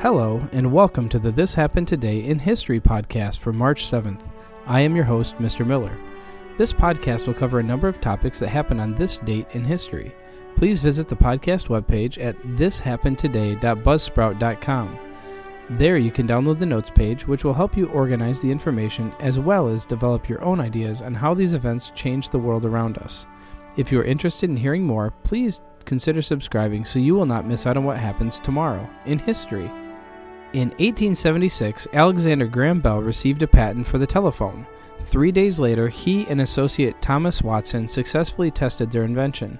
Hello, and welcome to the This Happened Today in History podcast for March 7th. I am your host, Mr. Miller. This podcast will cover a number of topics that happened on this date in history. Please visit the podcast webpage at thishappenedtoday.buzzsprout.com. There you can download the notes page, which will help you organize the information as well as develop your own ideas on how these events change the world around us. If you are interested in hearing more, please consider subscribing so you will not miss out on what happens tomorrow in history. In 1876, Alexander Graham Bell received a patent for the telephone. Three days later, he and associate Thomas Watson successfully tested their invention.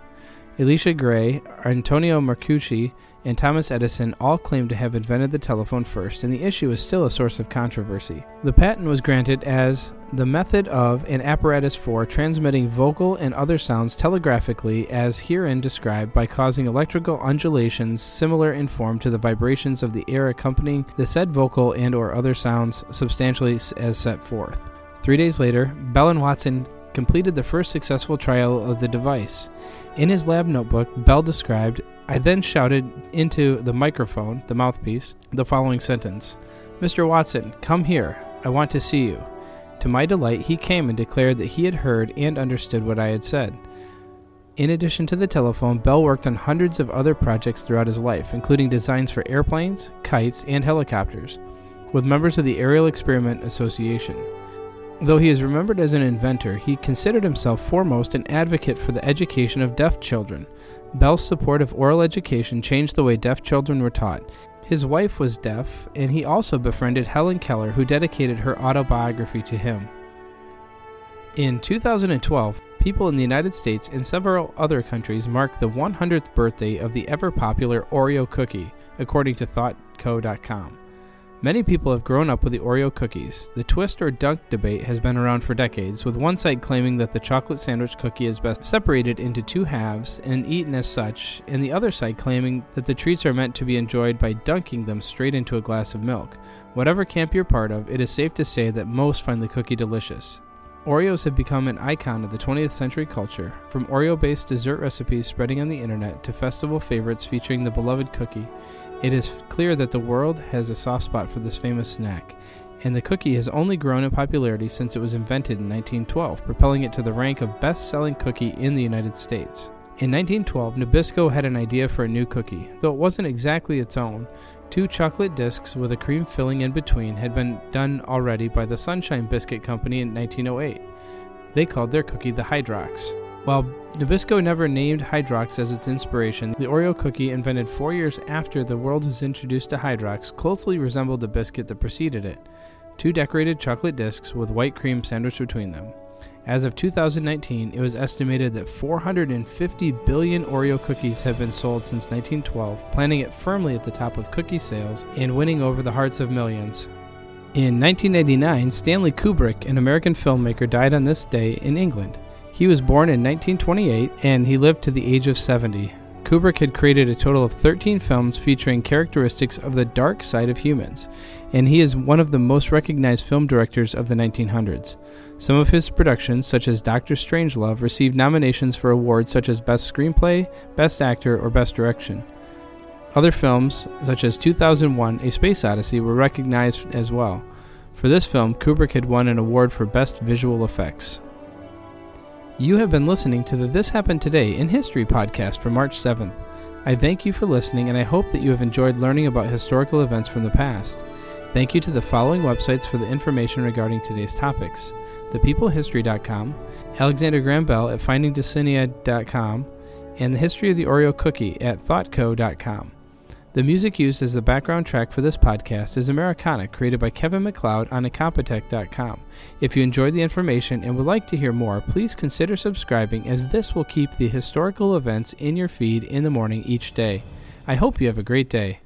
Elisha Gray, Antonio Mercoury, and Thomas Edison all claim to have invented the telephone first, and the issue is still a source of controversy. The patent was granted as the method of an apparatus for transmitting vocal and other sounds telegraphically as herein described by causing electrical undulations similar in form to the vibrations of the air accompanying the said vocal and or other sounds substantially as set forth. 3 days later, Bell and Watson completed the first successful trial of the device. In his lab notebook, Bell described I then shouted into the microphone, the mouthpiece, the following sentence Mr. Watson, come here. I want to see you. To my delight, he came and declared that he had heard and understood what I had said. In addition to the telephone, Bell worked on hundreds of other projects throughout his life, including designs for airplanes, kites, and helicopters, with members of the Aerial Experiment Association. Though he is remembered as an inventor, he considered himself foremost an advocate for the education of deaf children, Bell's support of oral education changed the way deaf children were taught. His wife was deaf, and he also befriended Helen Keller, who dedicated her autobiography to him. In 2012, people in the United States and several other countries marked the 100th birthday of the ever popular Oreo cookie, according to ThoughtCo.com. Many people have grown up with the Oreo cookies. The twist or dunk debate has been around for decades, with one side claiming that the chocolate sandwich cookie is best separated into two halves and eaten as such, and the other side claiming that the treats are meant to be enjoyed by dunking them straight into a glass of milk. Whatever camp you're part of, it is safe to say that most find the cookie delicious. Oreos have become an icon of the 20th century culture, from Oreo based dessert recipes spreading on the internet to festival favorites featuring the beloved cookie. It is clear that the world has a soft spot for this famous snack, and the cookie has only grown in popularity since it was invented in 1912, propelling it to the rank of best selling cookie in the United States. In 1912, Nabisco had an idea for a new cookie, though it wasn't exactly its own. Two chocolate discs with a cream filling in between had been done already by the Sunshine Biscuit Company in 1908. They called their cookie the Hydrox. While Nabisco never named Hydrox as its inspiration, the Oreo cookie, invented four years after the world was introduced to Hydrox, closely resembled the biscuit that preceded it two decorated chocolate discs with white cream sandwiched between them. As of 2019, it was estimated that 450 billion Oreo cookies have been sold since 1912, planting it firmly at the top of cookie sales and winning over the hearts of millions. In 1989, Stanley Kubrick, an American filmmaker, died on this day in England. He was born in 1928 and he lived to the age of 70. Kubrick had created a total of 13 films featuring characteristics of the dark side of humans, and he is one of the most recognized film directors of the 1900s. Some of his productions, such as Doctor Strangelove, received nominations for awards such as Best Screenplay, Best Actor, or Best Direction. Other films, such as 2001 A Space Odyssey, were recognized as well. For this film, Kubrick had won an award for Best Visual Effects. You have been listening to the This Happened Today in History podcast for March 7th. I thank you for listening and I hope that you have enjoyed learning about historical events from the past. Thank you to the following websites for the information regarding today's topics thepeoplehistory.com, Alexander Graham Bell at findingdulcinea.com, and the history of the Oreo cookie at thoughtco.com. The music used as the background track for this podcast is Americana, created by Kevin MacLeod on Incompetech.com. If you enjoyed the information and would like to hear more, please consider subscribing as this will keep the historical events in your feed in the morning each day. I hope you have a great day.